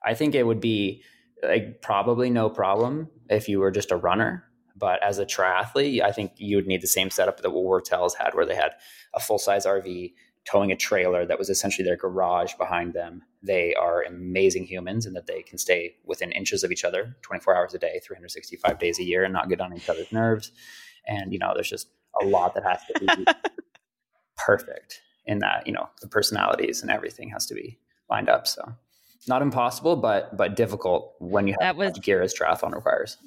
I think it would be like probably no problem if you were just a runner. But as a triathlete, I think you would need the same setup that Wurteles had, where they had a full size RV towing a trailer that was essentially their garage behind them. They are amazing humans and that they can stay within inches of each other 24 hours a day, 365 days a year, and not get on each other's nerves. And, you know, there's just a lot that has to be perfect in that you know the personalities and everything has to be lined up so not impossible, but but difficult when you have that was, gear as triathlon requires.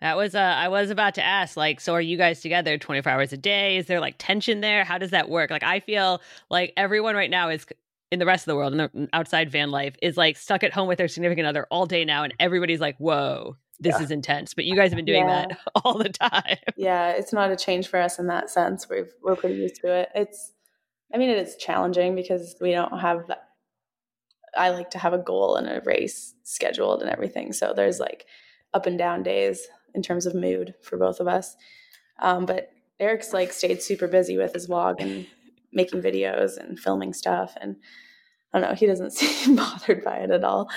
That was uh, I was about to ask like so are you guys together 24 hours a day? Is there like tension there? How does that work? Like I feel like everyone right now is in the rest of the world in the outside van life is like stuck at home with their significant other all day now and everybody's like, "Whoa, this yeah. is intense." But you guys have been doing yeah. that all the time. Yeah, it's not a change for us in that sense. We've we're pretty used to it. It's I mean, it is challenging because we don't have that I like to have a goal and a race scheduled and everything. So there's like up and down days in terms of mood for both of us. Um, but Eric's like stayed super busy with his vlog and making videos and filming stuff. And I don't know, he doesn't seem bothered by it at all.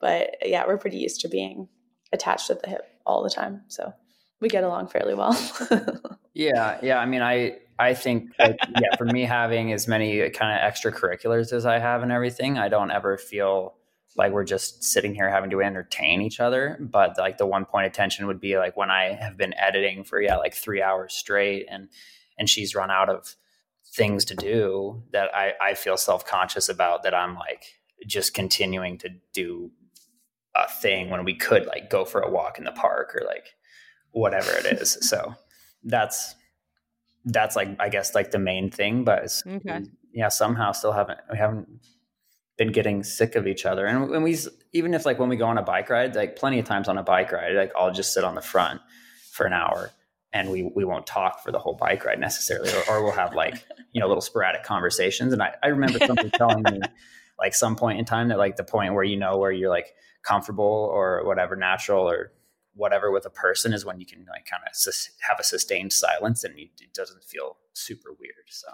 But yeah, we're pretty used to being attached at the hip all the time. So we get along fairly well. yeah. Yeah. I mean, I, I think, like, yeah, for me having as many kind of extracurriculars as I have and everything, I don't ever feel like we're just sitting here having to entertain each other. But like the one point of tension would be like when I have been editing for yeah like three hours straight, and and she's run out of things to do that I I feel self conscious about that I'm like just continuing to do a thing when we could like go for a walk in the park or like whatever it is. so that's that's like I guess like the main thing. But okay. yeah, somehow still haven't we haven't been getting sick of each other. And when we even if like when we go on a bike ride, like plenty of times on a bike ride, like I'll just sit on the front for an hour and we we won't talk for the whole bike ride necessarily, or, or we'll have like you know little sporadic conversations. And I I remember somebody telling me like some point in time that like the point where you know where you're like comfortable or whatever natural or whatever with a person is when you can like kind of sus- have a sustained silence and it doesn't feel super weird. So,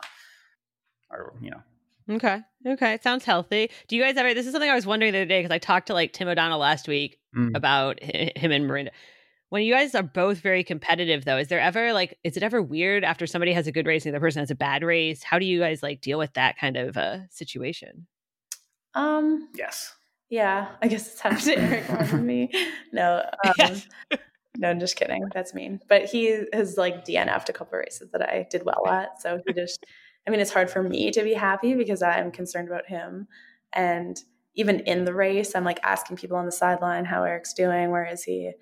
or you know. Okay. Okay. It sounds healthy. Do you guys ever? This is something I was wondering the other day because I talked to like Tim O'Donnell last week mm. about him and Miranda. When you guys are both very competitive, though, is there ever like, is it ever weird after somebody has a good race and the other person has a bad race? How do you guys like deal with that kind of uh, situation? Um. Yes. Yeah, I guess it's happened to Eric more than me. No, um, yes. no, I'm just kidding. That's mean. But he has like DNF'd a couple races that I did well at. So he just, I mean, it's hard for me to be happy because I'm concerned about him. And even in the race, I'm like asking people on the sideline how Eric's doing. Where is he?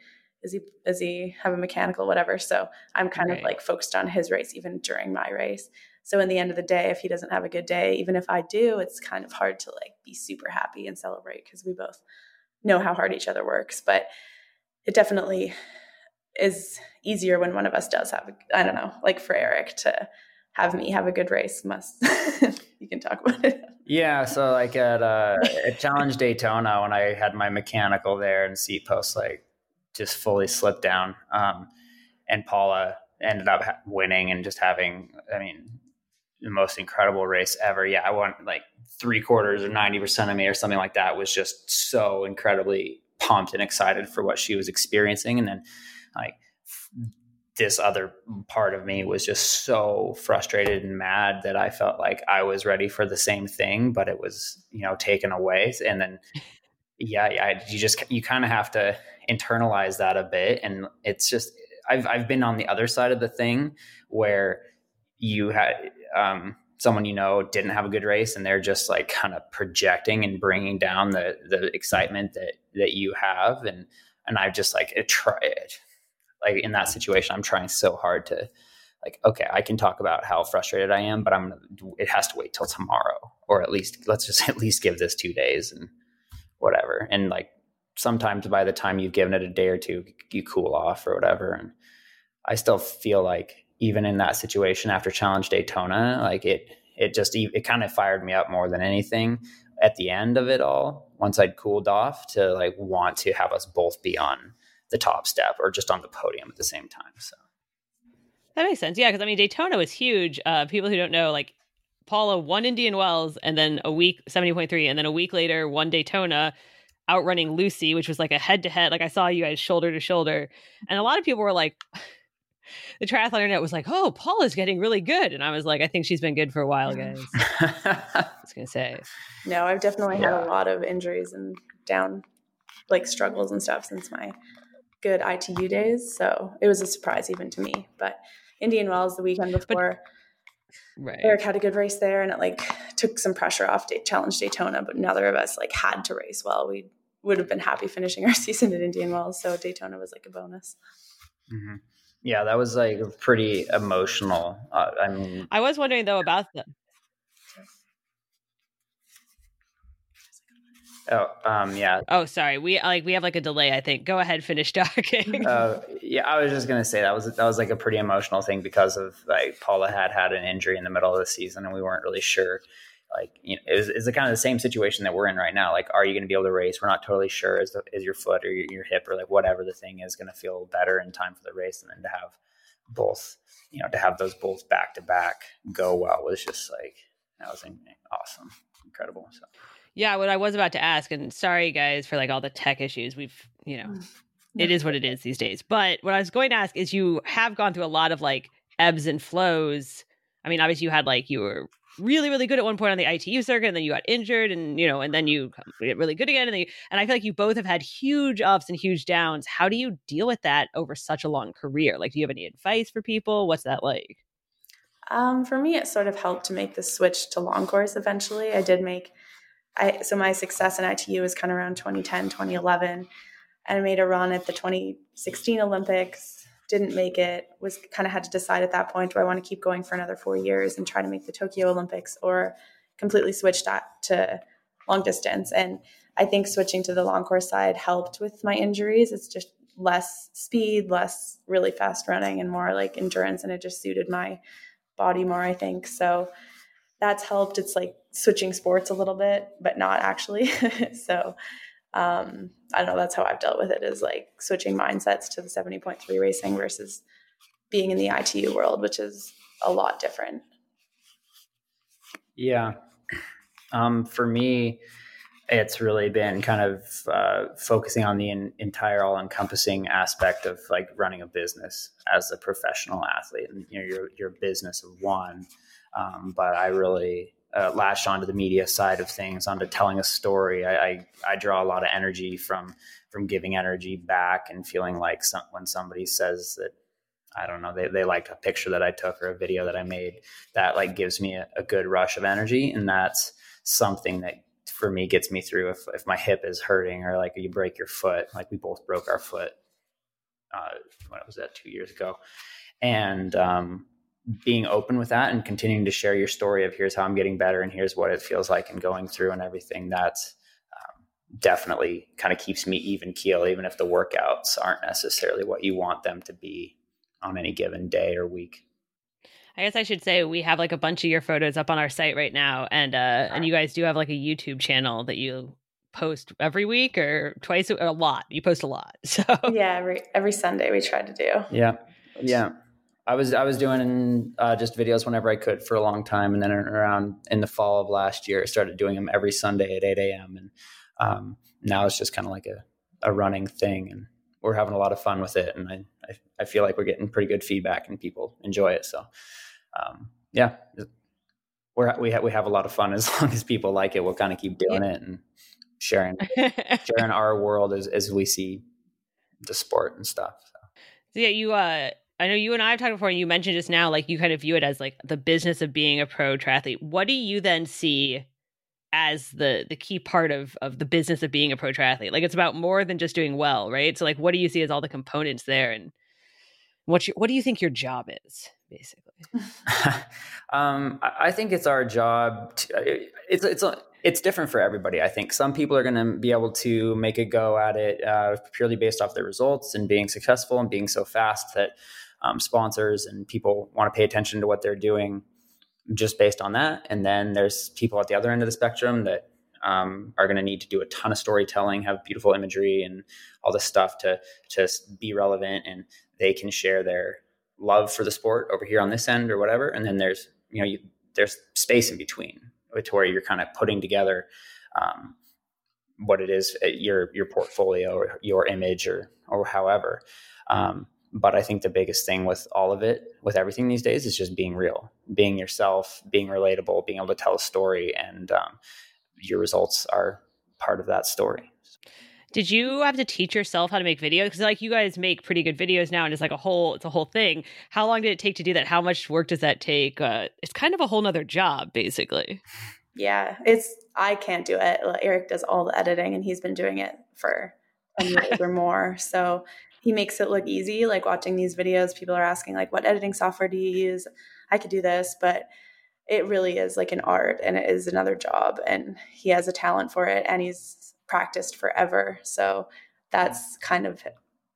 Is he is he have a mechanical whatever? So I'm kind right. of like focused on his race even during my race. So in the end of the day, if he doesn't have a good day, even if I do, it's kind of hard to like be super happy and celebrate because we both know how hard each other works. But it definitely is easier when one of us does have, I don't know, like for Eric to have me have a good race must you can talk about it yeah so like at uh at challenge daytona when i had my mechanical there and seat post like just fully slipped down um and paula ended up winning and just having i mean the most incredible race ever. Yeah, I won like three quarters or 90% of me or something like that was just so incredibly pumped and excited for what she was experiencing. And then like this other part of me was just so frustrated and mad that I felt like I was ready for the same thing, but it was, you know, taken away. And then, yeah, yeah, you just, you kind of have to internalize that a bit. And it's just, I've, I've been on the other side of the thing where you had, um, someone you know didn't have a good race and they're just like kind of projecting and bringing down the the excitement that that you have and and I've just like try it like in that situation I'm trying so hard to like okay I can talk about how frustrated I am but I'm it has to wait till tomorrow or at least let's just at least give this two days and whatever and like sometimes by the time you've given it a day or two you cool off or whatever and I still feel like even in that situation after Challenge Daytona, like it it just it kind of fired me up more than anything at the end of it all. Once I'd cooled off to like want to have us both be on the top step or just on the podium at the same time. So that makes sense. Yeah, because I mean Daytona was huge. Uh, people who don't know, like Paula won Indian Wells and then a week seventy point three, and then a week later won Daytona outrunning Lucy, which was like a head to head. Like I saw you guys shoulder to shoulder, and a lot of people were like, the triathlon internet was like, "Oh, Paula's getting really good," and I was like, "I think she's been good for a while, guys." I was gonna say. No, I've definitely yeah. had a lot of injuries and down, like struggles and stuff since my good ITU days. So it was a surprise even to me. But Indian Wells the weekend before. right. Eric had a good race there, and it like took some pressure off Challenge Daytona. But neither of us like had to race well. We would have been happy finishing our season at Indian Wells, so Daytona was like a bonus. Mm-hmm. Yeah, that was like pretty emotional. Uh, I mean, I was wondering though about them. Oh, um, yeah. Oh, sorry. We like we have like a delay. I think. Go ahead, finish talking. uh, yeah, I was just gonna say that was that was like a pretty emotional thing because of like Paula had had an injury in the middle of the season and we weren't really sure. Like, you know, is is kind of the same situation that we're in right now. Like, are you going to be able to race? We're not totally sure. Is the, is your foot or your, your hip or like whatever the thing is going to feel better in time for the race, and then to have both, you know, to have those both back to back go well was just like that was awesome, incredible. So. Yeah, what I was about to ask, and sorry guys for like all the tech issues. We've, you know, it is what it is these days. But what I was going to ask is you have gone through a lot of like ebbs and flows. I mean, obviously you had like you were really, really good at one point on the ITU circuit, and then you got injured, and you know, and then you get really good again. And, they, and I feel like you both have had huge ups and huge downs. How do you deal with that over such a long career? Like, do you have any advice for people? What's that like? Um, for me, it sort of helped to make the switch to long course eventually. I did make I so my success in ITU was kind of around 2010, 2011, and I made a run at the 2016 Olympics. Didn't make it. Was kind of had to decide at that point: do I want to keep going for another four years and try to make the Tokyo Olympics, or completely switch that to long distance? And I think switching to the long course side helped with my injuries. It's just less speed, less really fast running, and more like endurance, and it just suited my body more. I think so that's helped. It's like switching sports a little bit, but not actually. so um, I don't know. That's how I've dealt with it is like switching mindsets to the 70.3 racing versus being in the ITU world, which is a lot different. Yeah. Um, for me, it's really been kind of uh, focusing on the in, entire all-encompassing aspect of like running a business as a professional athlete and you know your your business of one um, but I really uh, latched onto the media side of things, onto telling a story. I, I, I, draw a lot of energy from from giving energy back and feeling like some, when somebody says that I don't know they, they liked a picture that I took or a video that I made that like gives me a, a good rush of energy. And that's something that for me gets me through if, if my hip is hurting or like you break your foot. Like we both broke our foot uh, when was that two years ago. And um, being open with that and continuing to share your story of here's how I'm getting better and here's what it feels like and going through and everything that's um, definitely kind of keeps me even keel, even if the workouts aren't necessarily what you want them to be on any given day or week. I guess I should say we have like a bunch of your photos up on our site right now, and uh, and you guys do have like a YouTube channel that you post every week or twice a lot. You post a lot, so yeah, every every Sunday we try to do. Yeah, yeah. I was I was doing uh, just videos whenever I could for a long time, and then around in the fall of last year, I started doing them every Sunday at eight a.m. And um, now it's just kind of like a, a running thing, and we're having a lot of fun with it. And I, I, I feel like we're getting pretty good feedback, and people enjoy it. So um, yeah, we're we have we have a lot of fun as long as people like it. We'll kind of keep doing yeah. it and sharing sharing our world as as we see the sport and stuff. So. so yeah, you uh I know you and I have talked before, and you mentioned just now, like you kind of view it as like the business of being a pro triathlete. What do you then see as the the key part of of the business of being a pro triathlete? Like it's about more than just doing well, right? So like, what do you see as all the components there, and what you, what do you think your job is, basically? um, I think it's our job. To, uh, it's it's a, it's different for everybody. I think some people are going to be able to make a go at it uh, purely based off their results and being successful and being so fast that um, sponsors and people want to pay attention to what they're doing just based on that. And then there's people at the other end of the spectrum that um, are going to need to do a ton of storytelling, have beautiful imagery, and all this stuff to just be relevant, and they can share their love for the sport over here on this end or whatever. And then there's you know you, there's space in between to where you're kind of putting together um, what it is your your portfolio or your image or or however. Um, but I think the biggest thing with all of it, with everything these days, is just being real, being yourself, being relatable, being able to tell a story, and um, your results are part of that story. Did you have to teach yourself how to make videos? Because like you guys make pretty good videos now, and it's like a whole it's a whole thing. How long did it take to do that? How much work does that take? Uh, it's kind of a whole nother job, basically. Yeah, it's I can't do it. Eric does all the editing, and he's been doing it for a year or more. So he makes it look easy. Like watching these videos, people are asking like, "What editing software do you use?" I could do this, but it really is like an art, and it is another job. And he has a talent for it, and he's practiced forever. So that's kind of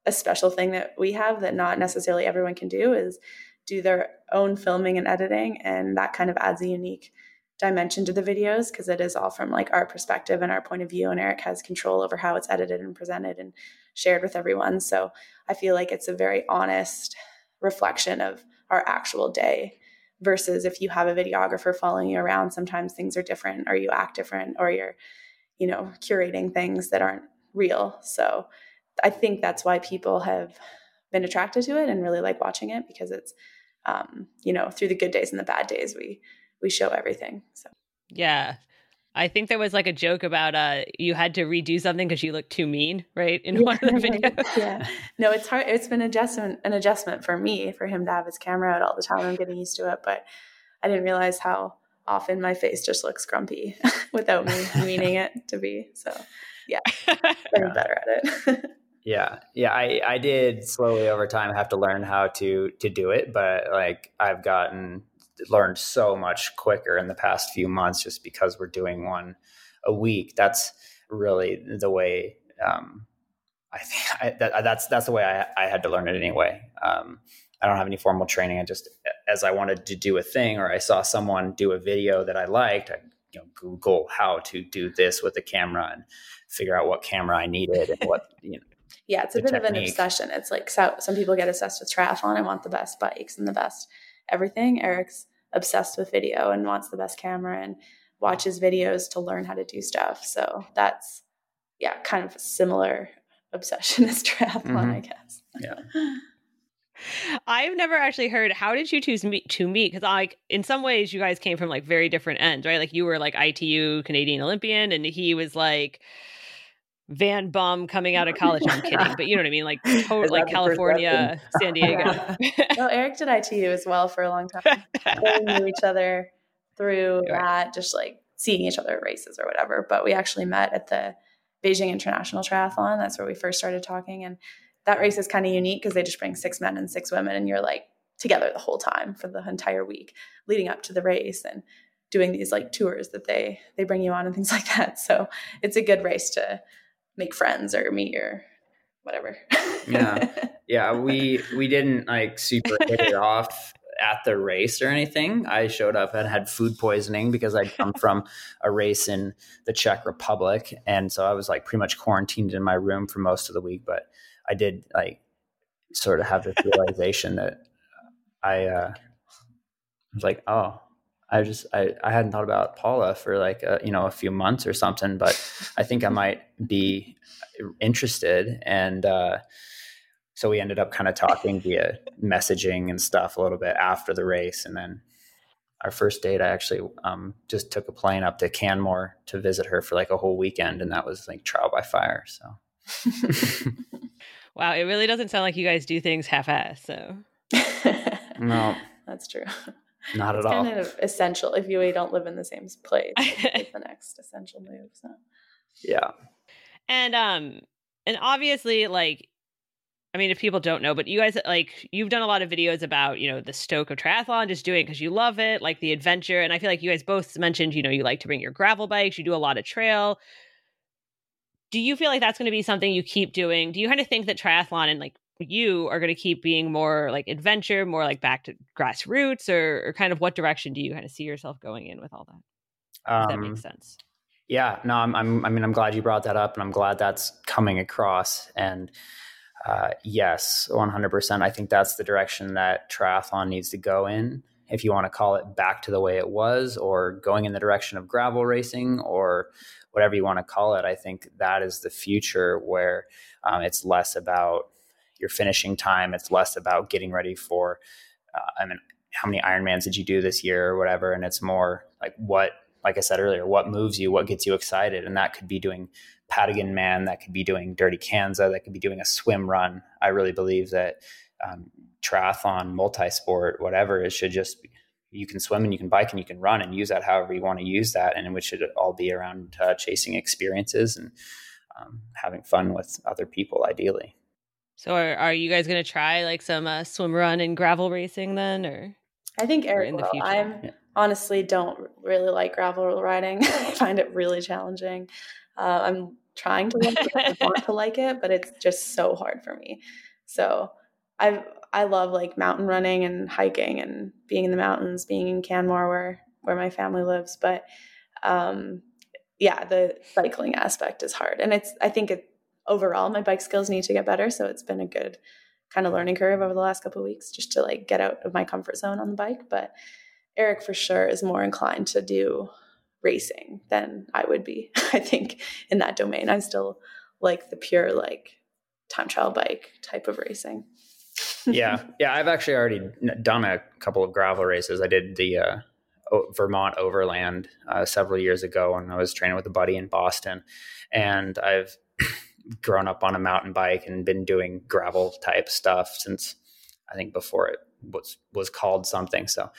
a special thing that we have that not necessarily everyone can do is do their own filming and editing, and that kind of adds a unique dimension to the videos because it is all from like our perspective and our point of view and Eric has control over how it's edited and presented and shared with everyone so I feel like it's a very honest reflection of our actual day versus if you have a videographer following you around sometimes things are different or you act different or you're you know curating things that aren't real so I think that's why people have been attracted to it and really like watching it because it's um, you know through the good days and the bad days we we show everything. So yeah. I think there was like a joke about uh you had to redo something because you looked too mean, right? In yeah, one of the videos. yeah. No, it's hard. It's been adjustment an adjustment for me for him to have his camera out all the time. I'm getting used to it, but I didn't realize how often my face just looks grumpy without me meaning it to be. So yeah, getting better at it. yeah, yeah. I I did slowly over time have to learn how to to do it, but like I've gotten learned so much quicker in the past few months just because we're doing one a week. That's really the way um, I think I, that, that's that's the way I, I had to learn it anyway. Um, I don't have any formal training. I just as I wanted to do a thing or I saw someone do a video that I liked, I you know Google how to do this with a camera and figure out what camera I needed and what you know. Yeah, it's a bit technique. of an obsession. It's like so, some people get obsessed with triathlon and want the best bikes and the best everything. Eric's obsessed with video and wants the best camera and watches videos to learn how to do stuff. So that's yeah, kind of a similar obsession as triathlon, mm-hmm. I guess. Yeah. I've never actually heard how did you choose me to meet because like in some ways you guys came from like very different ends right like you were like ITU Canadian Olympian and he was like van bum coming out of college. I'm kidding, but you know what I mean, like total, like California, San Diego. no, Eric did ITU as well for a long time. we knew each other through right. that, just like seeing each other at races or whatever. But we actually met at the Beijing International Triathlon. That's where we first started talking, and that race is kind of unique because they just bring six men and six women, and you're like together the whole time for the entire week leading up to the race and doing these like tours that they they bring you on and things like that so it's a good race to make friends or meet or whatever. yeah. Yeah. We we didn't like super hit it off at the race or anything. I showed up and had food poisoning because I'd come from a race in the Czech Republic. And so I was like pretty much quarantined in my room for most of the week. But I did like sort of have this realization that I uh, was like, oh, I just I, I hadn't thought about Paula for like a, you know a few months or something, but I think I might be interested, and uh, so we ended up kind of talking via messaging and stuff a little bit after the race, and then our first date, I actually um, just took a plane up to Canmore to visit her for like a whole weekend, and that was like trial by fire. So, wow, it really doesn't sound like you guys do things half-ass. So, no, that's true. Not it's at all. Kind of essential if you don't live in the same place. It's the next essential move. So. Yeah. And um, and obviously, like, I mean, if people don't know, but you guys like you've done a lot of videos about you know the stoke of triathlon, just doing it because you love it, like the adventure. And I feel like you guys both mentioned you know you like to bring your gravel bikes, you do a lot of trail. Do you feel like that's going to be something you keep doing? Do you kind of think that triathlon and like you are going to keep being more like adventure, more like back to grassroots, or, or kind of what direction do you kind of see yourself going in with all that? Um, that makes sense. Yeah, no, I'm, I'm, I mean, I'm glad you brought that up, and I'm glad that's coming across. And uh, yes, 100%. I think that's the direction that triathlon needs to go in. If you want to call it back to the way it was, or going in the direction of gravel racing, or whatever you want to call it, I think that is the future where um, it's less about your finishing time. It's less about getting ready for, uh, I mean, how many Ironmans did you do this year or whatever, and it's more like what like I said earlier, what moves you, what gets you excited. And that could be doing Patagonman, that could be doing Dirty Kanza, that could be doing a swim run. I really believe that um, triathlon, multi-sport, whatever, it should just be, you can swim and you can bike and you can run and use that however you want to use that. And it should all be around uh, chasing experiences and um, having fun with other people, ideally. So, are, are you guys going to try like some uh, swim run and gravel racing then, or? I think Eric in the future. I'm yeah. honestly don't really like gravel riding. I find it really challenging. Uh, I'm trying to like it, want to like it, but it's just so hard for me. So I I love like mountain running and hiking and being in the mountains, being in Canmore where where my family lives. But um, yeah, the cycling aspect is hard, and it's I think it overall my bike skills need to get better. So it's been a good kind of learning curve over the last couple of weeks just to like get out of my comfort zone on the bike. But Eric for sure is more inclined to do racing than I would be. I think in that domain, I'm still like the pure like time trial bike type of racing. yeah, yeah. I've actually already done a couple of gravel races. I did the uh, Vermont Overland uh, several years ago, and I was training with a buddy in Boston. And I've grown up on a mountain bike and been doing gravel type stuff since I think before it was was called something. So,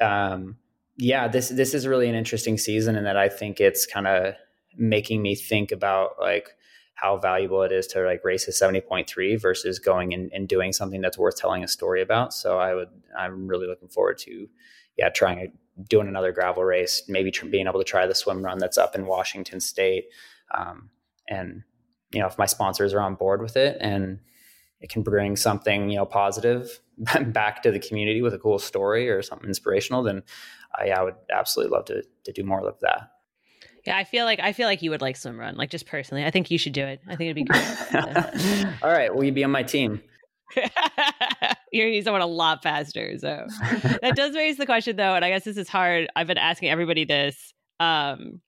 um, yeah, this this is really an interesting season, and that I think it's kind of making me think about like how valuable it is to like race a 70.3 versus going and, and doing something that's worth telling a story about. So I would, I'm really looking forward to, yeah, trying doing another gravel race, maybe tr- being able to try the swim run that's up in Washington State, um, and you know if my sponsors are on board with it and it can bring something you know positive back to the community with a cool story or something inspirational, then I, I would absolutely love to to do more of that. Yeah, I feel like I feel like you would like swim run. Like just personally, I think you should do it. I think it'd be great. All right, will you be on my team? You're need someone a lot faster. So that does raise the question, though, and I guess this is hard. I've been asking everybody this. Um,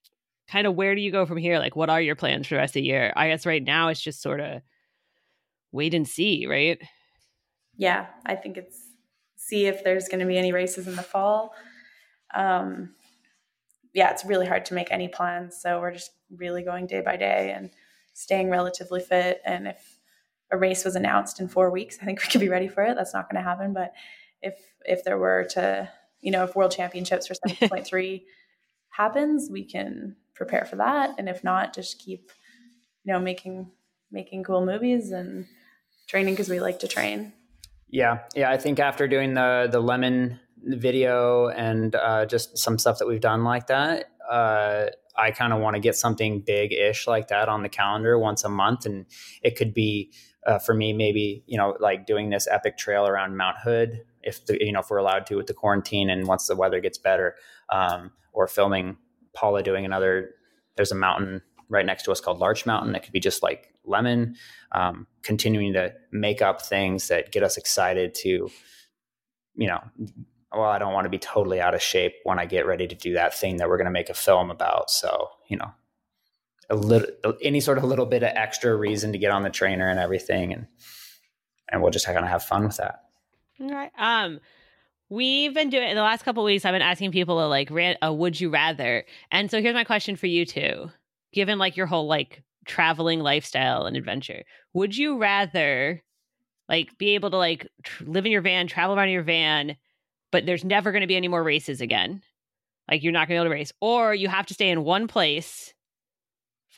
kind of where do you go from here? Like, what are your plans for the rest of the year? I guess right now it's just sort of wait and see, right? Yeah, I think it's see if there's going to be any races in the fall. Um, yeah, it's really hard to make any plans. So we're just really going day by day and staying relatively fit. And if a race was announced in four weeks, I think we could be ready for it. That's not going to happen. But if if there were to, you know, if World Championships for seven point three happens, we can prepare for that. And if not, just keep, you know, making making cool movies and training because we like to train. Yeah, yeah. I think after doing the the Lemmon video and uh, just some stuff that we've done like that, uh, I kind of want to get something big ish like that on the calendar once a month, and it could be uh, for me maybe you know like doing this epic trail around Mount Hood if the, you know if we're allowed to with the quarantine and once the weather gets better, um, or filming Paula doing another. There's a mountain right next to us called Larch Mountain that could be just like Lemmon. Um, continuing to make up things that get us excited to, you know, well, I don't want to be totally out of shape when I get ready to do that thing that we're going to make a film about. So, you know, a little, any sort of little bit of extra reason to get on the trainer and everything, and and we'll just kind of have fun with that. All right. Um, We've been doing in the last couple weeks. I've been asking people to like a would you rather, and so here's my question for you too. Given like your whole like traveling lifestyle and adventure, would you rather like be able to like tr- live in your van, travel around in your van, but there's never going to be any more races again? Like you're not going to be able to race, or you have to stay in one place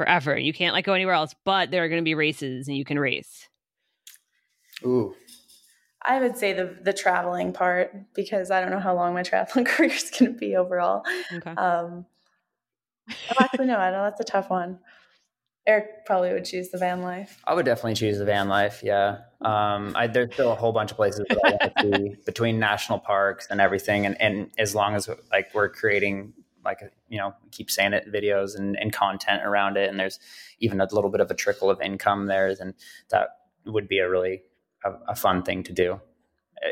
forever. You can't like go anywhere else, but there are going to be races and you can race. Ooh, I would say the the traveling part because I don't know how long my triathlon career is going to be overall. Okay. Um, actually, no, I know that's a tough one. Eric probably would choose the van life. I would definitely choose the van life. Yeah, um, I, there's still a whole bunch of places that I want to see between national parks and everything, and, and as long as like we're creating like you know keep saying it videos and, and content around it, and there's even a little bit of a trickle of income there, then that would be a really a, a fun thing to do.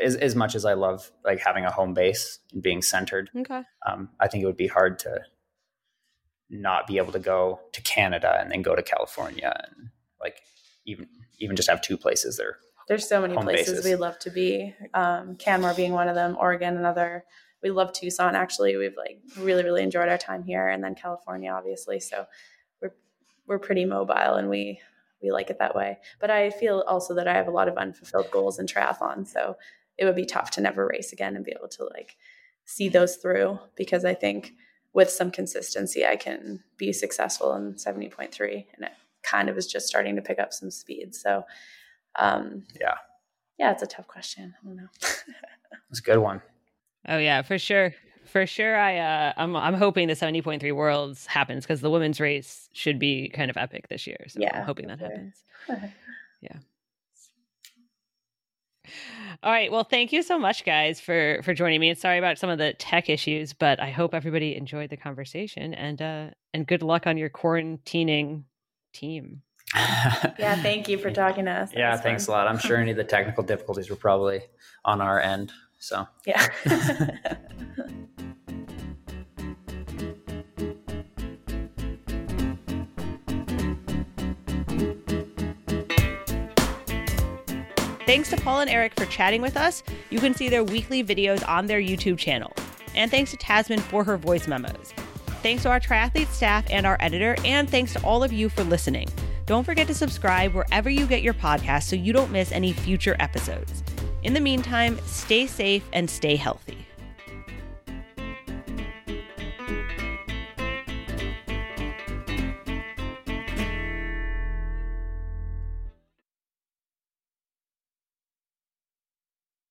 As, as much as I love like having a home base and being centered, okay. um, I think it would be hard to not be able to go to Canada and then go to California and like even even just have two places there. There's so many places bases. we love to be. Um, Canmore being one of them, Oregon another, we love Tucson. Actually, we've like really really enjoyed our time here, and then California, obviously. So we're we're pretty mobile, and we we like it that way. But I feel also that I have a lot of unfulfilled goals in triathlon, so it would be tough to never race again and be able to like see those through because I think with some consistency I can be successful in 70.3 and it kind of is just starting to pick up some speed. So um yeah. Yeah, it's a tough question. I don't know. it's a good one. Oh yeah, for sure. For sure I uh I'm I'm hoping the 70.3 worlds happens cuz the women's race should be kind of epic this year. So yeah, I'm hoping that sure. happens. yeah. All right. Well, thank you so much, guys, for for joining me. And sorry about some of the tech issues, but I hope everybody enjoyed the conversation. And uh, and good luck on your quarantining team. yeah, thank you for talking to us. That yeah, thanks fun. a lot. I'm sure any of the technical difficulties were probably on our end. So yeah. Thanks to Paula and Eric for chatting with us. You can see their weekly videos on their YouTube channel. And thanks to Tamsin for her voice memos. Thanks to our triathlete staff and our editor, and thanks to all of you for listening. Don't forget to subscribe wherever you get your podcast so you don't miss any future episodes. In the meantime, stay safe and stay healthy.